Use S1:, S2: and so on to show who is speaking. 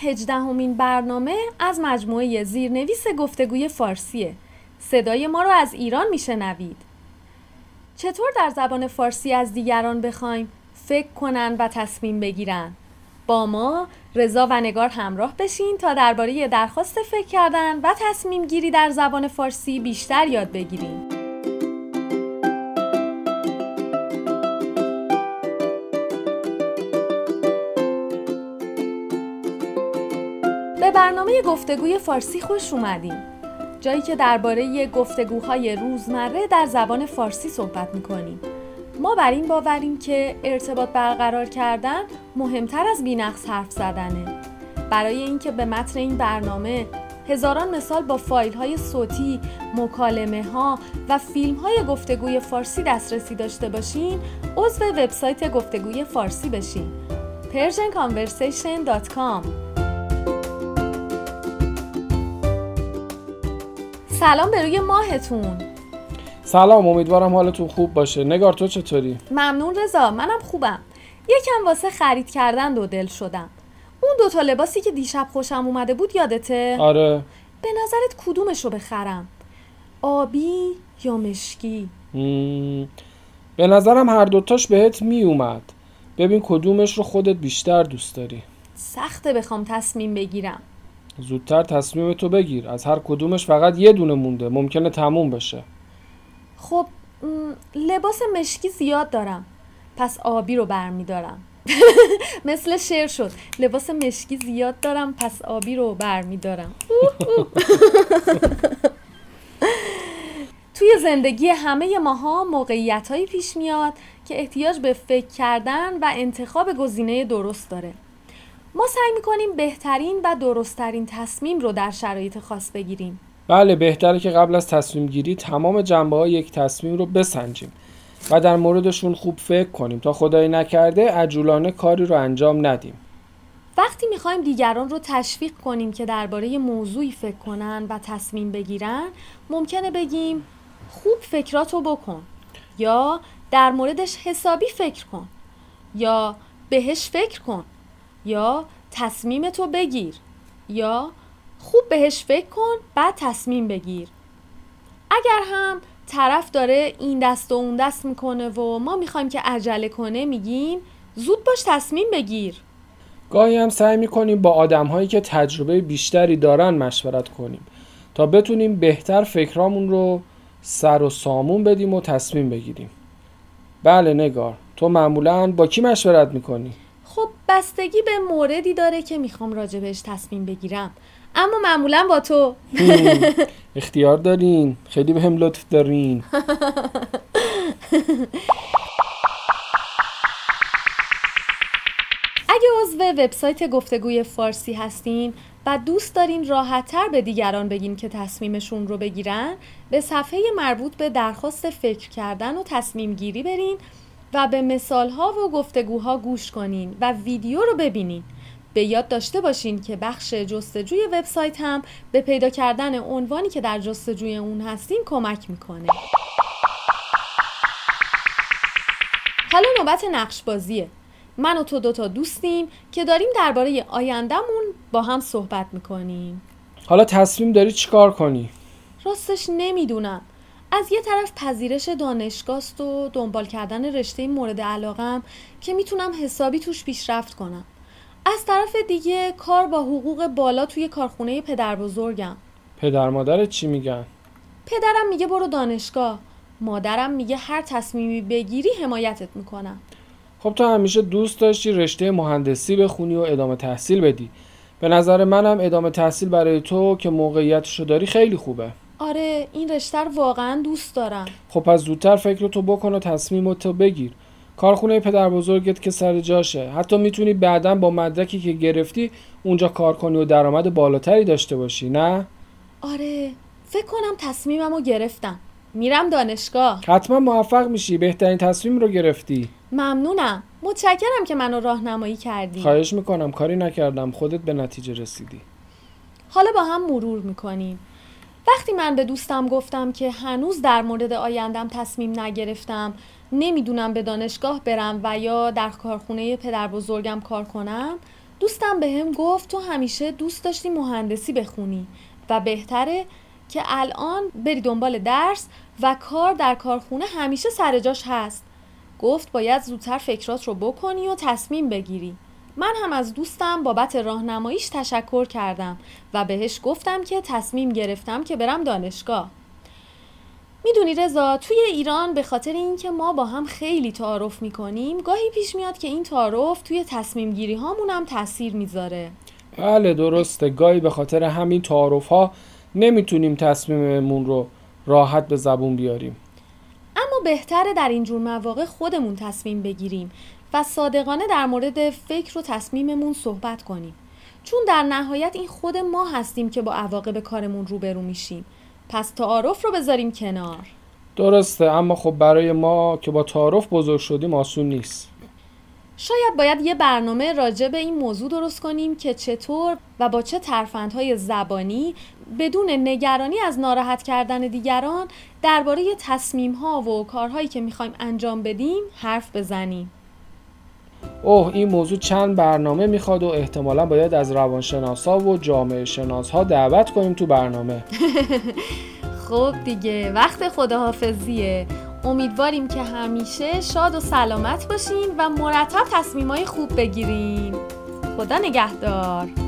S1: هجدهمین برنامه از مجموعه زیرنویس گفتگوی فارسیه. صدای ما رو از ایران میشنوید. چطور در زبان فارسی از دیگران بخوایم فکر کنن و تصمیم بگیرن؟ با ما رضا و نگار همراه بشین تا درباره درخواست فکر کردن و تصمیم گیری در زبان فارسی بیشتر یاد بگیریم. برنامه گفتگوی فارسی خوش اومدیم جایی که درباره گفتگوهای روزمره در زبان فارسی صحبت می‌کنیم. ما بر این باوریم که ارتباط برقرار کردن مهمتر از بینقص حرف زدنه. برای اینکه به متن این برنامه هزاران مثال با فایل های صوتی، مکالمه ها و فیلم های گفتگوی فارسی دسترسی داشته باشین عضو وبسایت گفتگوی فارسی بشین. persianconversation.com سلام به روی ماهتون
S2: سلام امیدوارم حالتون خوب باشه نگار تو چطوری؟
S1: ممنون رضا منم خوبم یکم واسه خرید کردن دو دل شدم اون دوتا لباسی که دیشب خوشم اومده بود یادته؟
S2: آره
S1: به نظرت کدومشو بخرم؟ آبی یا مشکی؟
S2: مم. به نظرم هر دوتاش بهت می اومد ببین کدومش رو خودت بیشتر دوست داری
S1: سخته بخوام تصمیم بگیرم
S2: زودتر تصمیم تو بگیر. از هر کدومش فقط یه دونه مونده. ممکنه تموم بشه.
S1: خب لباس مشکی زیاد دارم. پس آبی رو برمیدارم. مثل شعر شد. لباس مشکی زیاد دارم پس آبی رو برمیدارم. توی زندگی همه ماها موقعیت هایی پیش میاد که احتیاج به فکر کردن و انتخاب گزینه درست داره. ما سعی می‌کنیم بهترین و درستترین تصمیم رو در شرایط خاص بگیریم.
S2: بله بهتره که قبل از تصمیم گیری تمام جنبه های یک تصمیم رو بسنجیم و در موردشون خوب فکر کنیم. تا خدایی نکرده عجولانه کاری رو انجام ندیم.
S1: وقتی می‌خوایم دیگران رو تشویق کنیم که درباره موضوعی فکر کنن و تصمیم بگیرن ممکنه بگیم خوب فکراتو بکن یا در موردش حسابی فکر کن یا بهش فکر کن. یا تصمیمتو بگیر یا خوب بهش فکر کن بعد تصمیم بگیر. اگر هم طرف داره این دست و اون دست می‌کنه و ما می‌خوایم که عجله کنه میگیم زود باش تصمیم بگیر.
S2: گاهی هم سعی می‌کنیم با آدم هایی که تجربه بیشتری دارن مشورت کنیم تا بتونیم بهتر فکرامون رو سر و سامون بدیم و تصمیم بگیریم. بله نگار تو معمولا با کی مشورت می‌کنی؟
S1: بستگی به موردی داره که می‌خوام راجبش تصمیم بگیرم. اما معمولا با تو.
S2: اختیار دارین. خیلی به هم لطف دارین.
S1: اگه عضو وبسایت گفتگوی فارسی هستین و دوست دارین راحتتر به دیگران بگین که تصمیمشون رو بگیرن به صفحه مربوط به درخواست فکر کردن و تصمیم گیری برین و به مثالها و گفتگوها گوش کنین و ویدیو رو ببینین. به یاد داشته باشین که بخش جستجوی وبسایت هم به پیدا کردن عنوانی که در جستجوی اون هستین کمک می‌کنه. حالا نوبت نقش بازیه. من و تو دوتا دوستیم که داریم درباره آیندهمون با هم صحبت می‌کنیم.
S2: حالا تصمیم داری چیکار کنی؟
S1: راستش نمی‌دونم. از یه طرف پذیرش دانشگاست و دنبال کردن رشته مورد علاقم که می‌تونم حسابی توش پیشرفت کنم. از طرف دیگه کار با حقوق بالا توی کارخونه پدر بزرگم
S2: پدر مادرت چی میگن؟
S1: پدرم میگه برو دانشگاه. مادرم میگه هر تصمیمی بگیری حمایتت می‌کنم.
S2: خب تو همیشه دوست داشتی رشته مهندسی بخونی و ادامه تحصیل بدی. به نظر منم ادامه تحصیل برای تو که موقعیتشو داری خیلی خوبه.
S1: آره این رشته رو واقعا دوست دارم.
S2: خب پس زودتر فکر تو بکن و تصمیمتو بگیر. کارخونه پدر بزرگت که سر جاشه. حتی می‌تونی بعدا با مدرکی که گرفتی اونجا کار کنی و درآمد بالاتری داشته باشی نه؟
S1: آره فکر کنم تصمیمم رو گرفتم. میرم دانشگاه.
S2: حتما موفق میشی. بهترین تصمیم رو گرفتی.
S1: ممنونم. متشکرم که منو راهنمایی کردی.
S2: خواهش می‌کنم. کاری نکردم. خودت به نتیجه رسیدی.
S1: حالا با هم مرور می‌کنیم. وقتی من به دوستم گفتم که هنوز در مورد آیندم تصمیم نگرفتم نمی‌دونم به دانشگاه برم و یا در کارخونه پدر بزرگم کار کنم دوستم به هم گفت تو همیشه دوست داشتی مهندسی بخونی و بهتره که الان بری دنبال درس و کار در کارخونه همیشه سر جاش هست. گفت باید زودتر فکرات رو بکنی و تصمیم بگیری. من هم از دوستم بابت راهنماییش تشکر کردم و بهش گفتم که تصمیم گرفتم که برم دانشگاه. می‌دونی رضا توی ایران به خاطر اینکه ما با هم خیلی تعارف می‌کنیم گاهی پیش میاد که این تعارف توی تصمیم گیری هامون هم تاثیر می‌ذاره.
S2: بله درسته. گاهی به خاطر همین تعارف ها نمی‌تونیم تصمیممون رو راحت به زبون بیاریم.
S1: اما بهتره در اینجور مواقع خودمون تصمیم بگیریم. و صادقانه در مورد فکر و تصمیممون صحبت کنیم. چون در نهایت این خود ما هستیم که با عواقب کارمون روبرو میشیم. پس تعارف رو بذاریم کنار.
S2: درسته اما خب برای ما که با تعارف بزرگ شدیم آسون نیست.
S1: شاید باید یه برنامه راجع به این موضوع درست کنیم که چطور و با چه ترفندهای زبانی بدون نگرانی از ناراحت کردن دیگران درباره تصمیم ها و کارهایی که می‌خوایم انجام بدیم حرف بزنیم.
S2: اوه این موضوع چند برنامه می‌خواد و احتمالا باید از روانشناسا و جامعه شناس ها دعوت کنیم تو برنامه.
S1: خب دیگه وقت خداحافظیه. امیدواریم که همیشه شاد و سلامت باشین و مرتب تصمیمای خوب بگیرین خدا نگهدار.